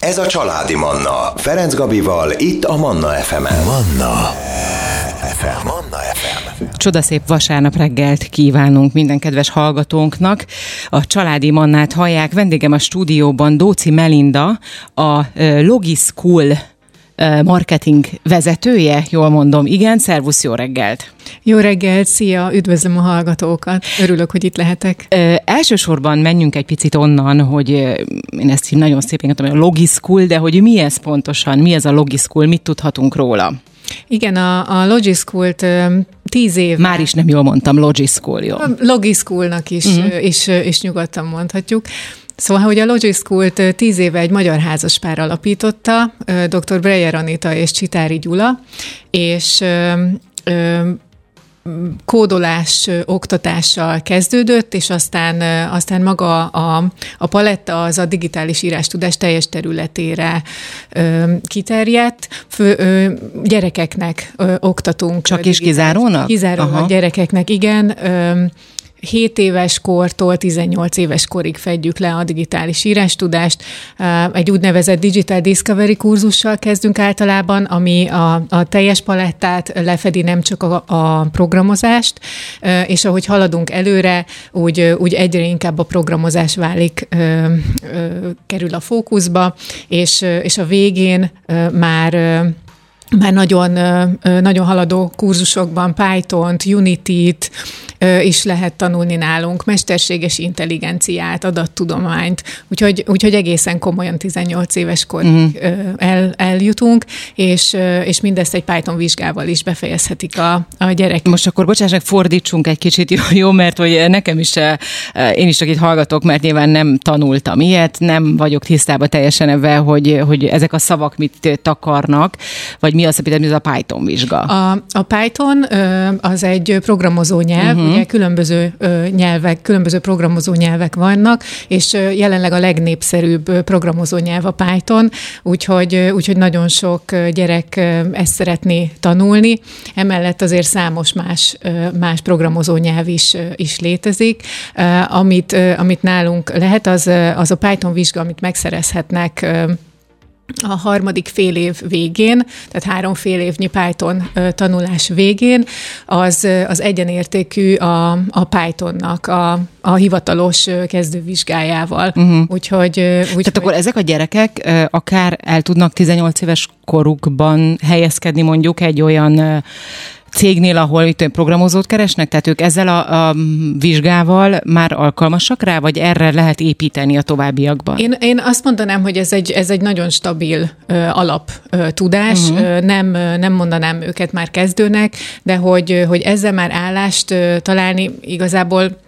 Ez a Családi Manna. Ferenc Gabival, itt a Manna FM-en. Manna FM. Manna FM. Csodaszép vasárnap reggelt kívánunk minden kedves hallgatónknak. A Családi Mannát hallják. Vendégem a stúdióban Dóci Melinda, a Logischool marketing vezetője, jól mondom. Igen, szervusz, jó reggelt! Jó reggelt, szia, üdvözlöm a hallgatókat. Örülök, hogy itt lehetek. Ö, elsősorban menjünk egy picit onnan, hogy én ezt nagyon szépen mondtam, a Logischool, de hogy mi ez pontosan, mi ez a Logischool, mit tudhatunk róla? Igen, a, a Logischool-t tíz év. Már is nem jól mondtam, Logischool, jó. A Logischoolnak is, uh-huh. is, is nyugodtan mondhatjuk. Szóval, hogy a Logic School-t tíz éve egy magyar házaspár alapította, dr. Breyer Anita és Csitári Gyula, és kódolás oktatással kezdődött, és aztán, aztán maga a, a paletta az a digitális írástudás teljes területére ö, kiterjedt. Fő, ö, gyerekeknek ö, oktatunk. Csak is? Kizárólag Aha. gyerekeknek, igen. Ö, 7 éves kortól 18 éves korig fedjük le a digitális írástudást. Egy úgynevezett Digital Discovery kurzussal kezdünk általában, ami a, a teljes palettát lefedi, nem csak a, a programozást, és ahogy haladunk előre, úgy, úgy egyre inkább a programozás válik, kerül a fókuszba, és, és a végén már már nagyon, nagyon haladó kurzusokban Python-t, Unity-t, is lehet tanulni nálunk, mesterséges intelligenciát, adattudományt, úgyhogy, úgyhogy egészen komolyan 18 éves korig uh-huh. el, eljutunk, és, és mindezt egy Python vizsgával is befejezhetik a, a gyerek. Most akkor bocsássak, fordítsunk egy kicsit, jó, jó, mert hogy nekem is, én is csak itt hallgatok, mert nyilván nem tanultam ilyet, nem vagyok tisztában teljesen ebben, hogy, hogy ezek a szavak mit takarnak, vagy mi az, hogy ez a Python vizsga? A, a Python az egy programozó nyelv, uh-huh ugye különböző nyelvek, különböző programozó nyelvek vannak, és jelenleg a legnépszerűbb programozó nyelv a Python, úgyhogy, úgyhogy nagyon sok gyerek ezt szeretné tanulni. Emellett azért számos más, más programozó nyelv is, is létezik. Amit, amit nálunk lehet, az, az a Python vizsga, amit megszerezhetnek a harmadik fél év végén, tehát három fél évnyi Python tanulás végén, az, az egyenértékű a, a Pythonnak a, a hivatalos kezdővizsgájával. Uh-huh. Úgyhogy, úgy, Tehát hogy... akkor ezek a gyerekek akár el tudnak 18 éves korukban helyezkedni mondjuk egy olyan cégnél, ahol itt programozót keresnek, tehát ők ezzel a, a vizsgával már alkalmasak rá, vagy erre lehet építeni a továbbiakban? Én, én azt mondanám, hogy ez egy, ez egy nagyon stabil ö, alap ö, tudás, uh-huh. ö, nem, nem mondanám őket már kezdőnek, de hogy, hogy ezzel már állást ö, találni igazából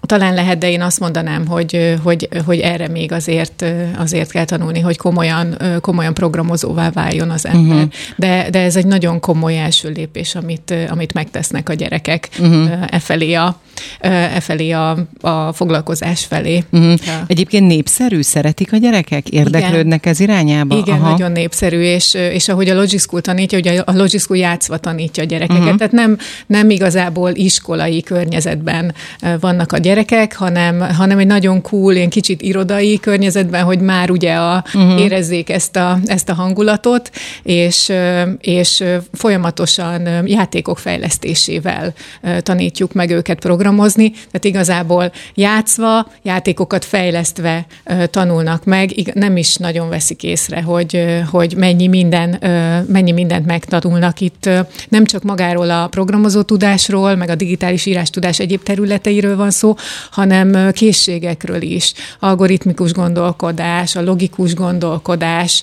talán lehet, de én azt mondanám, hogy, hogy, hogy erre még azért, azért kell tanulni, hogy komolyan, komolyan programozóvá váljon az ember. Uh-huh. De, de ez egy nagyon komoly első lépés, amit, amit megtesznek a gyerekek uh-huh. e felé a, e felé a, a foglalkozás felé. Uh-huh. Ja. Egyébként népszerű, szeretik a gyerekek? Érdeklődnek Igen. ez irányába? Igen, Aha. nagyon népszerű, és, és ahogy a Logic School tanítja, ugye a Logic School játszva tanítja a gyerekeket, uh-huh. tehát nem, nem igazából iskolai környezetben vannak a gyerekek, gyerekek, hanem, hanem egy nagyon cool, ilyen kicsit irodai környezetben, hogy már ugye a, uh-huh. érezzék ezt a, ezt a hangulatot, és, és folyamatosan játékok fejlesztésével tanítjuk meg őket programozni, tehát igazából játszva, játékokat fejlesztve tanulnak meg, nem is nagyon veszik észre, hogy, hogy mennyi, minden, mennyi mindent megtanulnak itt, nem csak magáról a programozó tudásról, meg a digitális írás tudás egyéb területeiről van szó, hanem készségekről is. Algoritmikus gondolkodás, a logikus gondolkodás,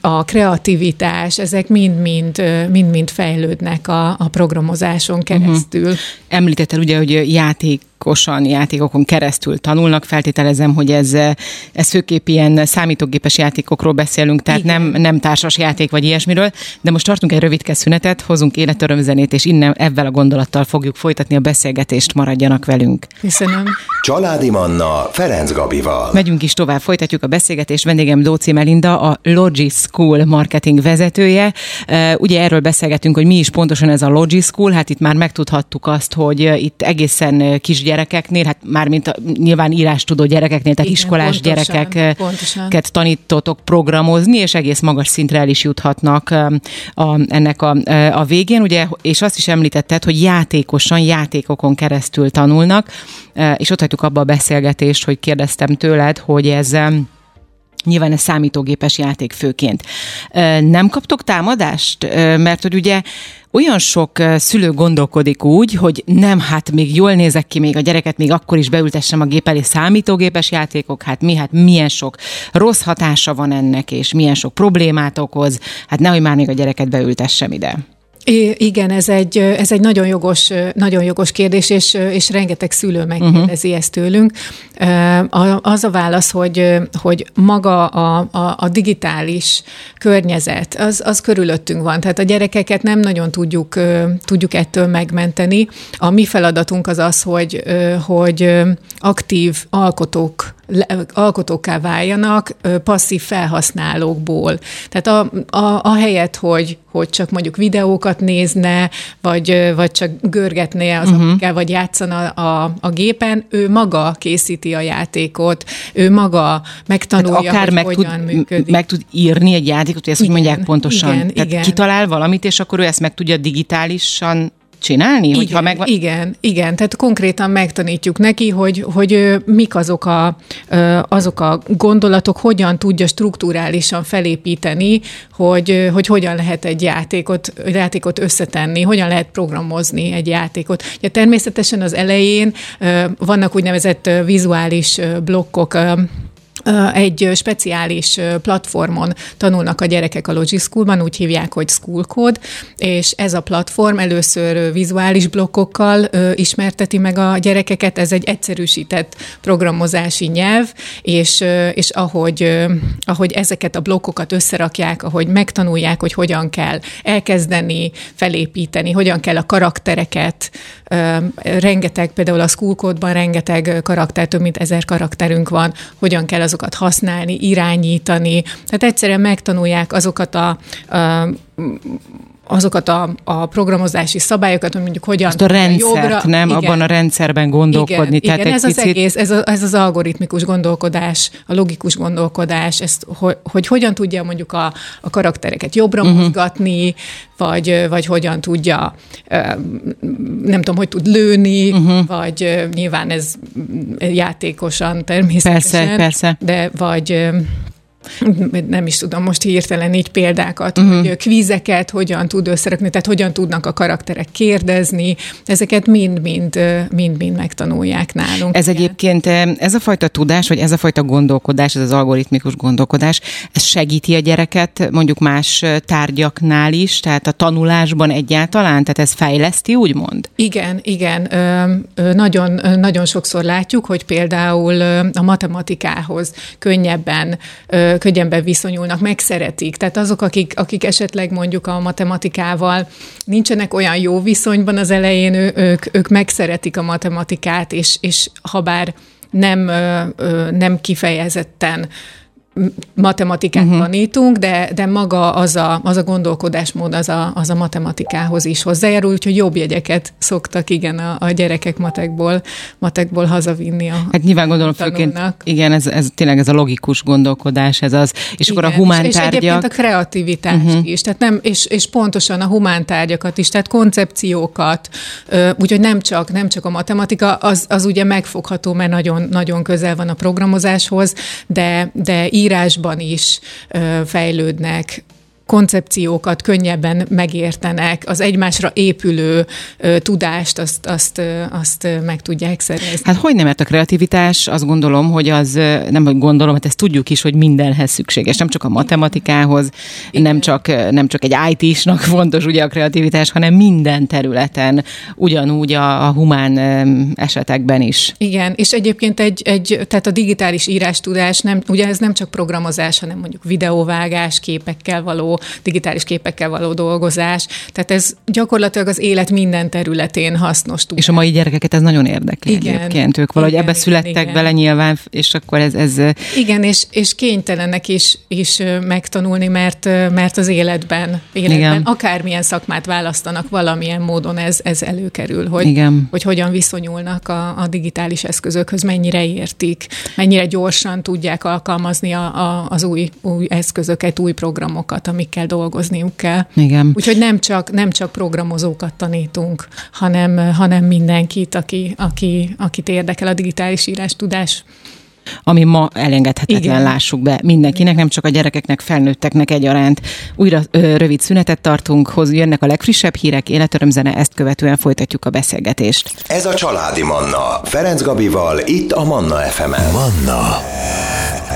a kreativitás, ezek mind-mind, mind-mind fejlődnek a, a programozáson mhm. keresztül. Uh-huh. Említettel ugye, hogy játék játékosan, játékokon keresztül tanulnak. Feltételezem, hogy ez, ez főképp ilyen számítógépes játékokról beszélünk, tehát nem, nem társas játék vagy ilyesmiről. De most tartunk egy rövid szünetet, hozunk életörömzenét, és innen ebben a gondolattal fogjuk folytatni a beszélgetést, maradjanak velünk. Köszönöm. Családi Manna Ferenc Gabival. Megyünk is tovább, folytatjuk a beszélgetést. Vendégem Dóci Melinda, a Logi School marketing vezetője. Ugye erről beszélgetünk, hogy mi is pontosan ez a Logi School. Hát itt már megtudhattuk azt, hogy itt egészen kis gyerekeknél, hát mármint a, nyilván írás tudó gyerekeknél, tehát Igen, iskolás pontosan, gyerekeket pontosan. tanítotok programozni, és egész magas szintre el is juthatnak a, ennek a, a végén, ugye, és azt is említetted, hogy játékosan, játékokon keresztül tanulnak, és ott hagytuk abba a beszélgetést, hogy kérdeztem tőled, hogy ez Nyilván ez számítógépes játék főként. Nem kaptok támadást? Mert hogy ugye olyan sok szülő gondolkodik úgy, hogy nem, hát még jól nézek ki, még a gyereket még akkor is beültessem a gép elé számítógépes játékok, hát mi, hát milyen sok rossz hatása van ennek, és milyen sok problémát okoz, hát nehogy már még a gyereket beültessem ide. I- igen, ez egy, ez egy nagyon jogos, nagyon jogos kérdés, és, és rengeteg szülő megkérdezi uh-huh. ezt tőlünk. Az a válasz, hogy, hogy maga a, a, a digitális környezet, az, az körülöttünk van. Tehát a gyerekeket nem nagyon tudjuk, tudjuk ettől megmenteni. A mi feladatunk az az, hogy, hogy aktív alkotók alkotóká váljanak passzív felhasználókból. Tehát a, a, a helyet, hogy, hogy csak mondjuk videókat nézne, vagy, vagy csak görgetné az uh-huh. apikkel, vagy játszana a, a gépen, ő maga készíti a játékot, ő maga megtanulja, hát akár hogy meg hogyan tud, működik. meg tud írni egy játékot, hogy ezt igen, mondják pontosan. Igen, Tehát igen. kitalál valamit, és akkor ő ezt meg tudja digitálisan csinálni? Igen, hogyha meg... igen, igen, tehát konkrétan megtanítjuk neki, hogy, hogy mik azok a, azok a gondolatok, hogyan tudja strukturálisan felépíteni, hogy, hogy hogyan lehet egy játékot, játékot összetenni, hogyan lehet programozni egy játékot. Ugye természetesen az elején vannak úgynevezett vizuális blokkok, egy speciális platformon tanulnak a gyerekek a Schoolban, úgy hívják, hogy School Code, és ez a platform először vizuális blokkokkal ismerteti meg a gyerekeket, ez egy egyszerűsített programozási nyelv, és, és ahogy, ahogy ezeket a blokkokat összerakják, ahogy megtanulják, hogy hogyan kell elkezdeni, felépíteni, hogyan kell a karaktereket, rengeteg, például a School Code-ban rengeteg karakter, több mint ezer karakterünk van, hogyan kell azokat használni, irányítani. Tehát egyszerűen megtanulják azokat a, a azokat a, a programozási szabályokat, hogy mondjuk hogyan... Azt a rendszert, jobbra, nem? Igen. Abban a rendszerben gondolkodni. Igen, Tehát igen ez picit... az egész, ez, a, ez az algoritmikus gondolkodás, a logikus gondolkodás, ezt, hogy, hogy hogyan tudja mondjuk a, a karaktereket jobbra uh-huh. mozgatni, vagy, vagy hogyan tudja, nem tudom, hogy tud lőni, uh-huh. vagy nyilván ez játékosan természetesen. Persze, persze. De vagy nem is tudom most hirtelen így példákat, uh-huh. hogy kvízeket hogyan tud összerakni, tehát hogyan tudnak a karakterek kérdezni, ezeket mind-mind mind-mind megtanulják nálunk. Ez igen. egyébként, ez a fajta tudás, vagy ez a fajta gondolkodás, ez az algoritmikus gondolkodás, ez segíti a gyereket mondjuk más tárgyaknál is, tehát a tanulásban egyáltalán, tehát ez fejleszti, úgymond? Igen, igen. Nagyon, nagyon sokszor látjuk, hogy például a matematikához könnyebben könnyebben viszonyulnak, megszeretik. Tehát azok, akik, akik esetleg mondjuk a matematikával nincsenek olyan jó viszonyban az elején, ők, ők megszeretik a matematikát, és, és ha bár nem, nem kifejezetten matematikát uh-huh. tanítunk, de, de maga az a, az a gondolkodásmód az a, az a matematikához is hozzájárul, úgyhogy jobb jegyeket szoktak igen a, a gyerekek matekból, matekból hazavinni a Hát nyilván gondolom főként, igen, ez, ez tényleg ez a logikus gondolkodás, ez az, és igen, akkor a humántárgyak... És, és egyébként a kreativitás uh-huh. is, tehát nem, és, és pontosan a humántárgyakat is, tehát koncepciókat, úgyhogy nem csak, nem csak a matematika, az, az ugye megfogható, mert nagyon, nagyon közel van a programozáshoz, de, de írásban is fejlődnek, koncepciókat könnyebben megértenek, az egymásra épülő ö, tudást, azt, azt, ö, azt meg tudják szerezni. Hát hogy nem, mert a kreativitás, azt gondolom, hogy az, nem hogy gondolom, hát ezt tudjuk is, hogy mindenhez szükséges, nem csak a matematikához, Igen. nem csak, nem csak egy IT-snak fontos ugye a kreativitás, hanem minden területen, ugyanúgy a, a humán esetekben is. Igen, és egyébként egy, egy tehát a digitális írástudás, nem, ugye ez nem csak programozás, hanem mondjuk videóvágás, képekkel való digitális képekkel való dolgozás. Tehát ez gyakorlatilag az élet minden területén hasznos tudás. És a mai gyerekeket ez nagyon érdekli igen, egyébként. Ők valahogy igen, ebbe születtek igen. bele nyilván, és akkor ez... ez igen, és, és kénytelenek is, is megtanulni, mert, mert az életben, életben igen. akármilyen szakmát választanak, valamilyen módon ez, ez előkerül, hogy, igen. hogy hogyan viszonyulnak a, a digitális eszközökhöz, mennyire értik, mennyire gyorsan tudják alkalmazni a, a, az új, új eszközöket, új programokat, amikkel dolgozniuk kell. Igen. Úgyhogy nem csak, nem csak programozókat tanítunk, hanem, hanem mindenkit, aki, aki, akit érdekel a digitális írás tudás ami ma elengedhetetlen, Igen. lássuk be mindenkinek, nem csak a gyerekeknek, felnőtteknek egyaránt. Újra ö, rövid szünetet tartunk, hoz jönnek a legfrissebb hírek, életörömzene, ezt követően folytatjuk a beszélgetést. Ez a Családi Manna, Ferenc Gabival, itt a Manna FM-en. Manna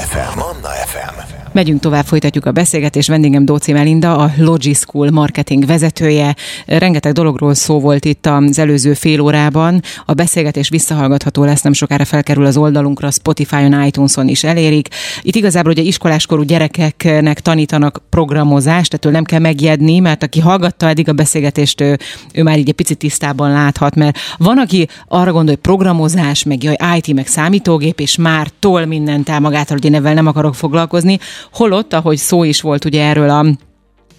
FM. Manna FM. Megyünk tovább, folytatjuk a beszélgetést. Vendégem Dóci Melinda, a Logischool marketing vezetője. Rengeteg dologról szó volt itt az előző fél órában. A beszélgetés visszahallgatható lesz, nem sokára felkerül az oldalunkra, Spotify-on, iTunes-on is elérik. Itt igazából ugye iskoláskorú gyerekeknek tanítanak programozást, tehát nem kell megjedni, mert aki hallgatta eddig a beszélgetést, ő, ő már egy picit tisztában láthat, mert van, aki arra gondol, hogy programozás, meg jaj, IT, meg számítógép, és már tol mindent el magától, hogy én ebben nem akarok foglalkozni, Holott, ahogy szó is volt ugye erről a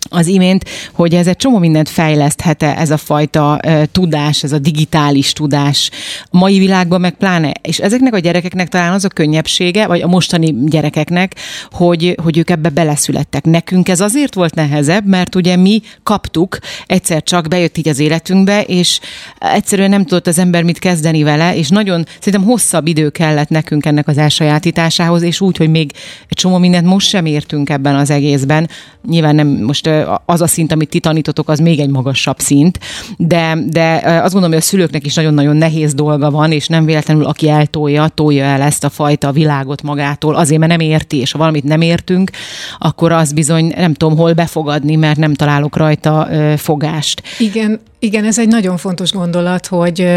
az imént, hogy ez egy csomó mindent fejleszthet-e ez a fajta uh, tudás, ez a digitális tudás mai világban meg pláne. És ezeknek a gyerekeknek talán az a könnyebbsége, vagy a mostani gyerekeknek, hogy, hogy ők ebbe beleszülettek. Nekünk ez azért volt nehezebb, mert ugye mi kaptuk, egyszer csak bejött így az életünkbe, és egyszerűen nem tudott az ember mit kezdeni vele, és nagyon szerintem hosszabb idő kellett nekünk ennek az elsajátításához, és úgy, hogy még egy csomó mindent most sem értünk ebben az egészben. Nyilván nem most az a szint, amit ti tanítotok, az még egy magasabb szint, de, de azt gondolom, hogy a szülőknek is nagyon-nagyon nehéz dolga van, és nem véletlenül aki eltolja, tolja el ezt a fajta világot magától, azért, mert nem érti, és ha valamit nem értünk, akkor az bizony nem tudom hol befogadni, mert nem találok rajta fogást. Igen, igen, ez egy nagyon fontos gondolat, hogy,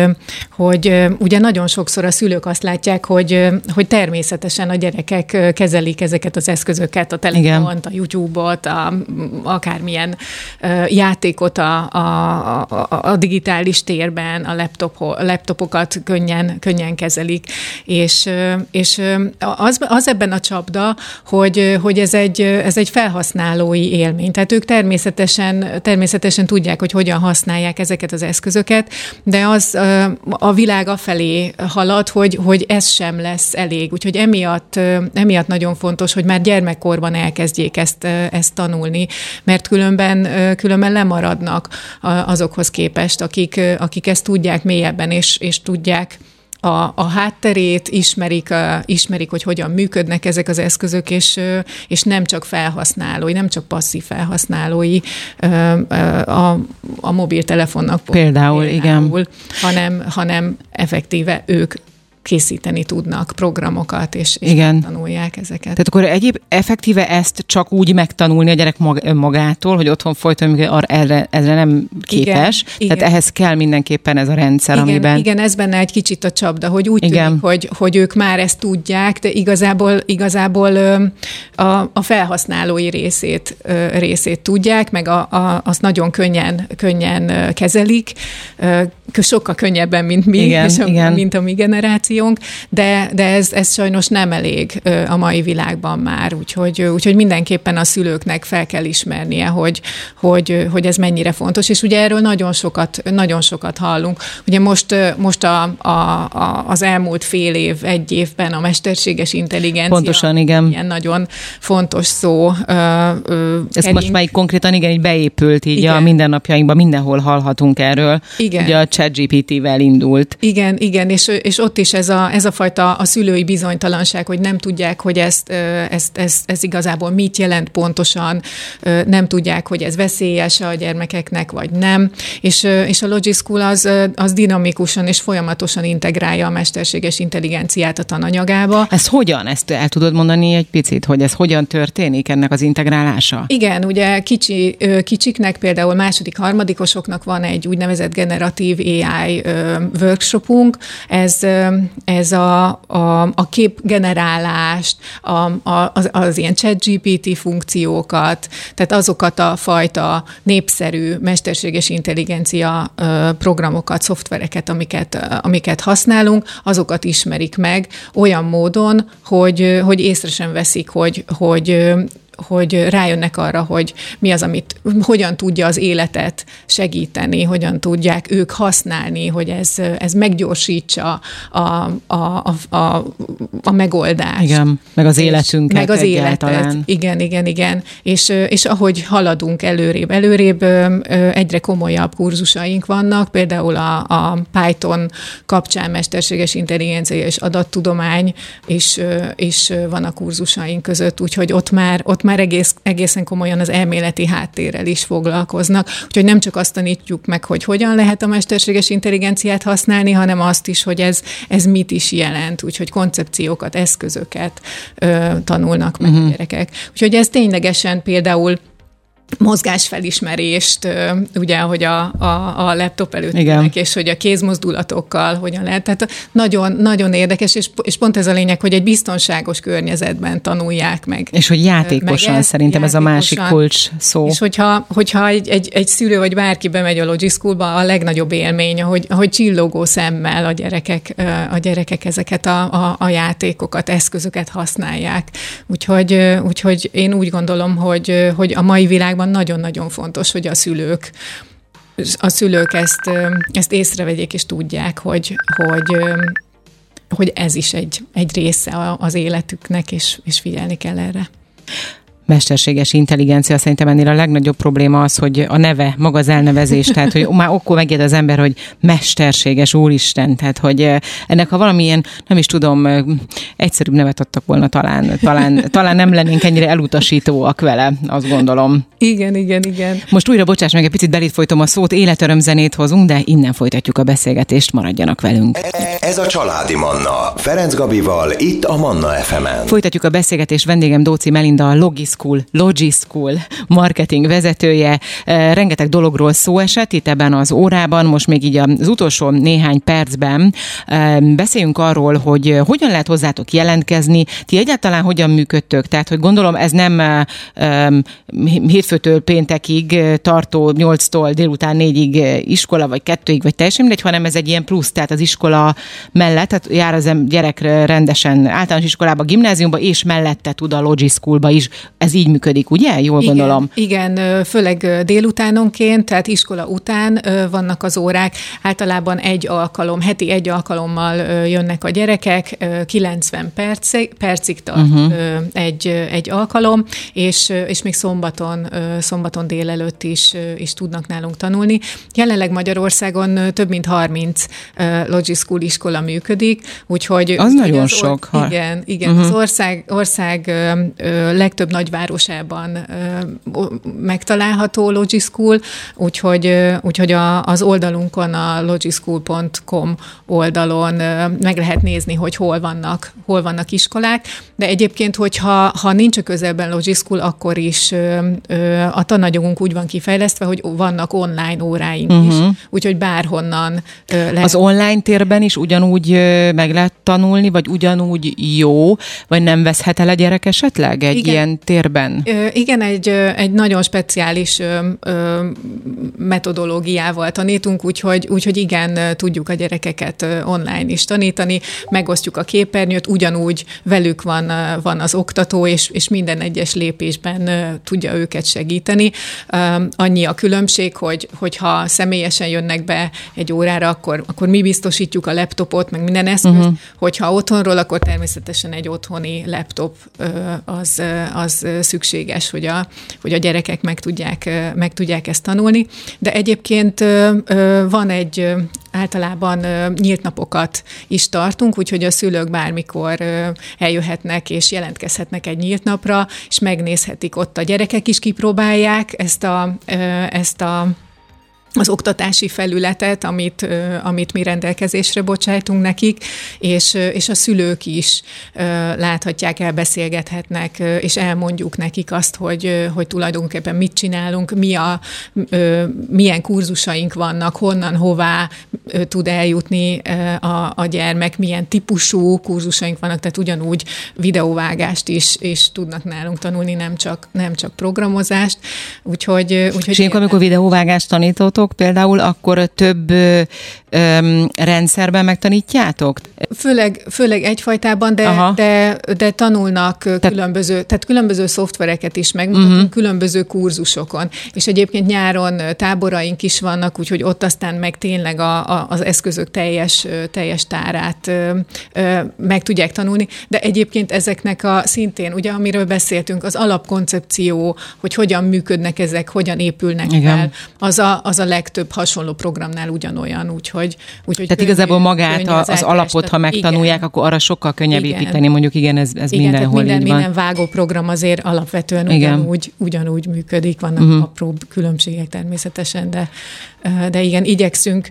hogy ugye nagyon sokszor a szülők azt látják, hogy, hogy természetesen a gyerekek kezelik ezeket az eszközöket, a telefont, a YouTube-ot, a, akármilyen játékot a, a, a, a digitális térben, a, laptop, laptopokat könnyen, könnyen kezelik, és, és az, az ebben a csapda, hogy, hogy ez, egy, ez egy felhasználói élmény. Tehát ők természetesen, természetesen tudják, hogy hogyan használják használják ezeket az eszközöket, de az a világ afelé halad, hogy, hogy ez sem lesz elég. Úgyhogy emiatt, emiatt nagyon fontos, hogy már gyermekkorban elkezdjék ezt, ezt tanulni, mert különben, különben lemaradnak azokhoz képest, akik, akik ezt tudják mélyebben, és, és tudják a, a hátterét, ismerik, uh, ismerik, hogy hogyan működnek ezek az eszközök, és, és nem csak felhasználói, nem csak passzív felhasználói a, a mobiltelefonnak. Például, például igen. Hanem, hanem effektíve ők készíteni tudnak programokat, és, és Igen. tanulják ezeket. Tehát akkor egyéb effektíve ezt csak úgy megtanulni a gyerek mag, magától, hogy otthon folyton erre, erre nem képes. Igen. Tehát Igen. ehhez kell mindenképpen ez a rendszer, Igen. amiben... Igen, ez benne egy kicsit a csapda, hogy úgy Igen. tűnik, hogy, hogy ők már ezt tudják, de igazából, igazából a, a felhasználói részét, részét tudják, meg a, a, azt nagyon könnyen, könnyen kezelik, sokkal könnyebben, mint mi, igen, és a, igen. mint a mi generációnk, de, de ez, ez sajnos nem elég a mai világban már, úgyhogy, úgyhogy mindenképpen a szülőknek fel kell ismernie, hogy, hogy, hogy ez mennyire fontos, és ugye erről nagyon sokat, nagyon sokat hallunk. Ugye most, most a, a, a, az elmúlt fél év, egy évben a mesterséges intelligencia Pontosan, igen. ilyen nagyon fontos szó. Ez most már konkrétan igen, így beépült így igen. a mindennapjainkban, mindenhol hallhatunk erről. Igen. Ugye a ChatGPT-vel indult. Igen, igen, és, és ott is ez a, ez a fajta a szülői bizonytalanság, hogy nem tudják, hogy ezt, ezt, ezt, ez igazából mit jelent pontosan, nem tudják, hogy ez veszélyes a gyermekeknek, vagy nem. És, és a School az, az dinamikusan és folyamatosan integrálja a mesterséges intelligenciát a tananyagába. Ez hogyan? Ezt el tudod mondani egy picit, hogy ez hogyan történik ennek az integrálása? Igen, ugye kicsi, kicsiknek, például második, harmadikosoknak van egy úgynevezett generatív AI workshopunk, ez, ez a, a, a képgenerálást, a, a, az, az ilyen chat GPT funkciókat, tehát azokat a fajta népszerű mesterséges intelligencia programokat, szoftvereket, amiket, amiket használunk, azokat ismerik meg olyan módon, hogy, hogy észre sem veszik, hogy, hogy hogy rájönnek arra, hogy mi az, amit, hogyan tudja az életet segíteni, hogyan tudják ők használni, hogy ez, ez meggyorsítsa a, a, a, a, a megoldást. Igen, meg az életünket Meg az egyáltalán. életet. Igen, igen, igen. És, és ahogy haladunk előrébb, előrébb egyre komolyabb kurzusaink vannak, például a, a Python kapcsán mesterséges intelligencia és adattudomány is, is van a kurzusaink között, úgyhogy ott már, ott már már egész, egészen komolyan az elméleti háttérrel is foglalkoznak. Úgyhogy nem csak azt tanítjuk meg, hogy hogyan lehet a mesterséges intelligenciát használni, hanem azt is, hogy ez, ez mit is jelent, úgyhogy koncepciókat, eszközöket ö, tanulnak meg uh-huh. a gyerekek. Úgyhogy ez ténylegesen például mozgásfelismerést, ugye, hogy a, a, a laptop előtt Igen. és hogy a kézmozdulatokkal hogyan lehet. Tehát nagyon, nagyon érdekes, és, és pont ez a lényeg, hogy egy biztonságos környezetben tanulják meg. És hogy játékosan, meg ezt, szerintem játékosan. ez a másik kulcs szó. És hogyha, hogyha egy, egy, egy szülő vagy bárki bemegy a Logic Schoolba, a legnagyobb élmény, hogy, hogy csillogó szemmel a gyerekek, a gyerekek ezeket a, a, a játékokat, eszközöket használják. Úgyhogy, úgyhogy én úgy gondolom, hogy, hogy a mai világban iskolában nagyon-nagyon fontos, hogy a szülők a szülők ezt, ezt észrevegyék és tudják, hogy, hogy, hogy ez is egy, egy része az életüknek, és, és figyelni kell erre mesterséges intelligencia. Szerintem ennél a legnagyobb probléma az, hogy a neve, maga az elnevezés, tehát hogy már akkor megjed az ember, hogy mesterséges úristen, tehát hogy eh, ennek ha valamilyen, nem is tudom, eh, egyszerűbb nevet adtak volna talán, talán, talán nem lennénk ennyire elutasítóak vele, azt gondolom. Igen, igen, igen. Most újra bocsáss meg, egy picit belét folytom a szót, életörömzenét hozunk, de innen folytatjuk a beszélgetést, maradjanak velünk. Ez a Családi Manna, Ferenc Gabival, itt a Manna FM-en. Folytatjuk a beszélgetést, vendégem Dóci Melinda, a Logis School, Logi marketing vezetője. Rengeteg dologról szó esett itt ebben az órában, most még így az utolsó néhány percben beszéljünk arról, hogy hogyan lehet hozzátok jelentkezni, ti egyáltalán hogyan működtök, tehát hogy gondolom ez nem hétfőtől péntekig tartó 8-tól délután 4-ig iskola, vagy kettőig, vagy teljesen mindegy, hanem ez egy ilyen plusz, tehát az iskola mellett, tehát jár az gyerek rendesen általános iskolába, gimnáziumba, és mellette tud a Logi Schoolba is. Ez így működik, ugye? Jól igen, gondolom. Igen, főleg délutánonként, tehát iskola után vannak az órák. Általában egy alkalom, heti egy alkalommal jönnek a gyerekek, 90 percig, percig tart uh-huh. egy, egy alkalom, és, és még szombaton, szombaton délelőtt is, is tudnak nálunk tanulni. Jelenleg Magyarországon több mint 30 Logi School iskola működik, úgyhogy... Az nagyon az sok. Or- igen, igen. Uh-huh. Az ország, ország legtöbb nagyváros városában megtalálható Logischool, úgyhogy, úgyhogy a, az oldalunkon, a logischool.com oldalon meg lehet nézni, hogy hol vannak, hol vannak iskolák, de egyébként, hogyha ha nincs a közelben Logischool, akkor is a tananyagunk úgy van kifejlesztve, hogy vannak online óráink uh-huh. is, mhm. úgyhogy bárhonnan lehet. Az online térben is ugyanúgy meg lehet tanulni, vagy ugyanúgy jó, vagy nem veszhet el a gyerek esetleg egy Igen. ilyen térben? Igen, igen egy, egy nagyon speciális metodológiával tanítunk, úgyhogy, úgyhogy igen, tudjuk a gyerekeket online is tanítani, megosztjuk a képernyőt, ugyanúgy velük van, van az oktató, és, és minden egyes lépésben tudja őket segíteni. Annyi a különbség, hogy, hogyha személyesen jönnek be egy órára, akkor, akkor mi biztosítjuk a laptopot, meg minden eszközt, uh-huh. hogyha otthonról, akkor természetesen egy otthoni laptop az, az szükséges, hogy a, hogy a gyerekek meg tudják, meg tudják ezt tanulni. De egyébként van egy általában nyílt napokat is tartunk, úgyhogy a szülők bármikor eljöhetnek és jelentkezhetnek egy nyílt napra, és megnézhetik ott a gyerekek is kipróbálják ezt a, ezt a az oktatási felületet, amit, amit mi rendelkezésre bocsájtunk nekik, és, és a szülők is láthatják, elbeszélgethetnek, és elmondjuk nekik azt, hogy, hogy tulajdonképpen mit csinálunk, mi a, milyen kurzusaink vannak, honnan, hová tud eljutni a, a gyermek, milyen típusú kurzusaink vannak, tehát ugyanúgy videóvágást is, is tudnak nálunk tanulni, nem csak, nem csak programozást. Úgyhogy, úgyhogy és ilyenkor, amikor videóvágást tanított, tanítotok például, akkor több ö, ö, rendszerben megtanítjátok? Főleg, főleg egyfajtában, de, de, de tanulnak tehát, különböző, tehát különböző szoftvereket is megmutatunk, uh-huh. különböző kurzusokon. És egyébként nyáron táboraink is vannak, úgyhogy ott aztán meg tényleg a, a, az eszközök teljes, teljes tárát ö, ö, meg tudják tanulni, de egyébként ezeknek a szintén, ugye amiről beszéltünk, az alapkoncepció, hogy hogyan működnek ezek, hogyan épülnek Igen. fel, az a, az a legtöbb hasonló programnál ugyanolyan, úgyhogy... úgyhogy Tehát könnyű, igazából magát, az, az alapot, ha megtanulják, igen. akkor arra sokkal könnyebb igen. építeni, mondjuk igen, ez, ez igen, mindenhol minden, így van. minden vágó program azért alapvetően igen. ugyanúgy, ugyanúgy működik, vannak uh-huh. apróbb különbségek természetesen, de, de igen, igyekszünk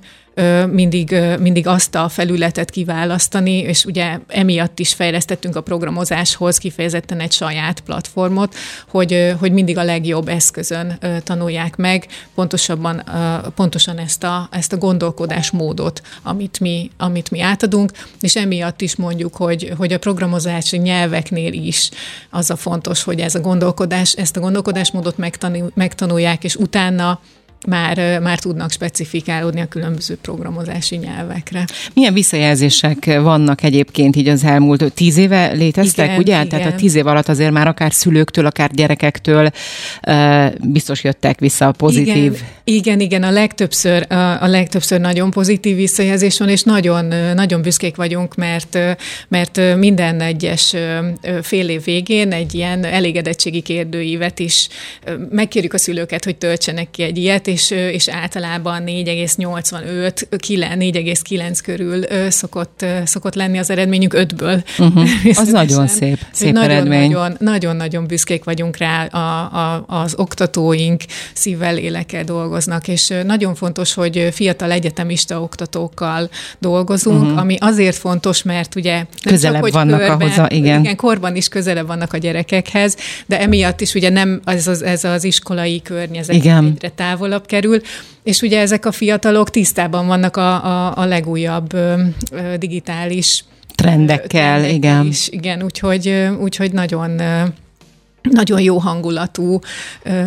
mindig, mindig azt a felületet kiválasztani, és ugye emiatt is fejlesztettünk a programozáshoz kifejezetten egy saját platformot, hogy, hogy mindig a legjobb eszközön tanulják meg, pontosabban, pontosan ezt a, ezt a gondolkodásmódot, amit mi, amit mi átadunk, és emiatt is mondjuk, hogy, hogy a programozási nyelveknél is az a fontos, hogy ez a gondolkodás, ezt a gondolkodásmódot megtanulják, és utána már, már tudnak specifikálódni a különböző programozási nyelvekre. Milyen visszajelzések vannak egyébként így az elmúlt tíz éve léteztek, igen, ugye? Igen. Tehát a tíz év alatt azért már akár szülőktől, akár gyerekektől biztos jöttek vissza pozitív. Igen, igen, igen a legtöbbször, a, a legtöbbször nagyon pozitív visszajelzés van, és nagyon, nagyon büszkék vagyunk, mert, mert minden egyes fél év végén egy ilyen elégedettségi kérdőívet is megkérjük a szülőket, hogy töltsenek ki egy ilyet, és, és általában 4,85, 4,9 körül szokott, szokott lenni az eredményünk ötből. Uh-huh. Az nagyon szép, szép nagyon, eredmény. Nagyon, nagyon, nagyon büszkék vagyunk rá, a, a, az oktatóink szívvel, lélekkel dolgoznak, és nagyon fontos, hogy fiatal egyetemista oktatókkal dolgozunk, uh-huh. ami azért fontos, mert ugye nem közelebb csak, hogy vannak körben, ahhoz, a, igen. igen. korban is közelebb vannak a gyerekekhez, de emiatt is ugye nem ez az, ez az iskolai környezet igen. egyre távolabb hamarabb kerül, és ugye ezek a fiatalok tisztában vannak a, a, a legújabb ö, ö, digitális trendekkel, igen. Is, igen, úgyhogy, úgyhogy nagyon nagyon jó hangulatú ö,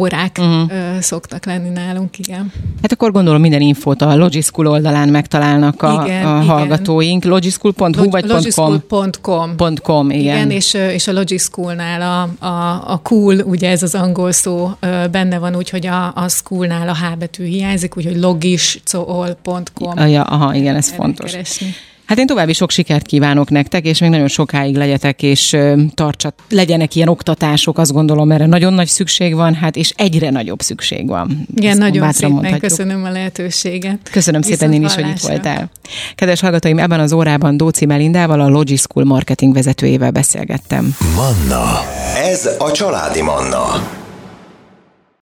órák uh-huh. ö, szoktak lenni nálunk, igen. Hát akkor gondolom minden infót a Logischool oldalán megtalálnak a, igen, a hallgatóink. Logischool.hu Log- vagy logischool.com. .com, igen. igen és, és a Logischoolnál a, a, a cool, ugye ez az angol szó benne van, úgyhogy a, a schoolnál a H betű hiányzik, úgyhogy logischool.com. Ja, aha, igen, ez fontos. Keresni. Hát én további sok sikert kívánok nektek, és még nagyon sokáig legyetek, és tartsat, legyenek ilyen oktatások, azt gondolom, erre nagyon nagy szükség van, hát és egyre nagyobb szükség van. Igen, Ezt nagyon szépen mondhatjuk. köszönöm a lehetőséget. Köszönöm Viszont szépen én is, hogy itt voltál. Kedves hallgatóim, ebben az órában Dóci Melindával, a Logischool marketing vezetőjével beszélgettem. Manna. Ez a családi Manna.